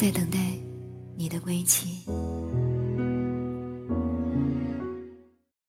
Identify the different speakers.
Speaker 1: 在等待你的归期。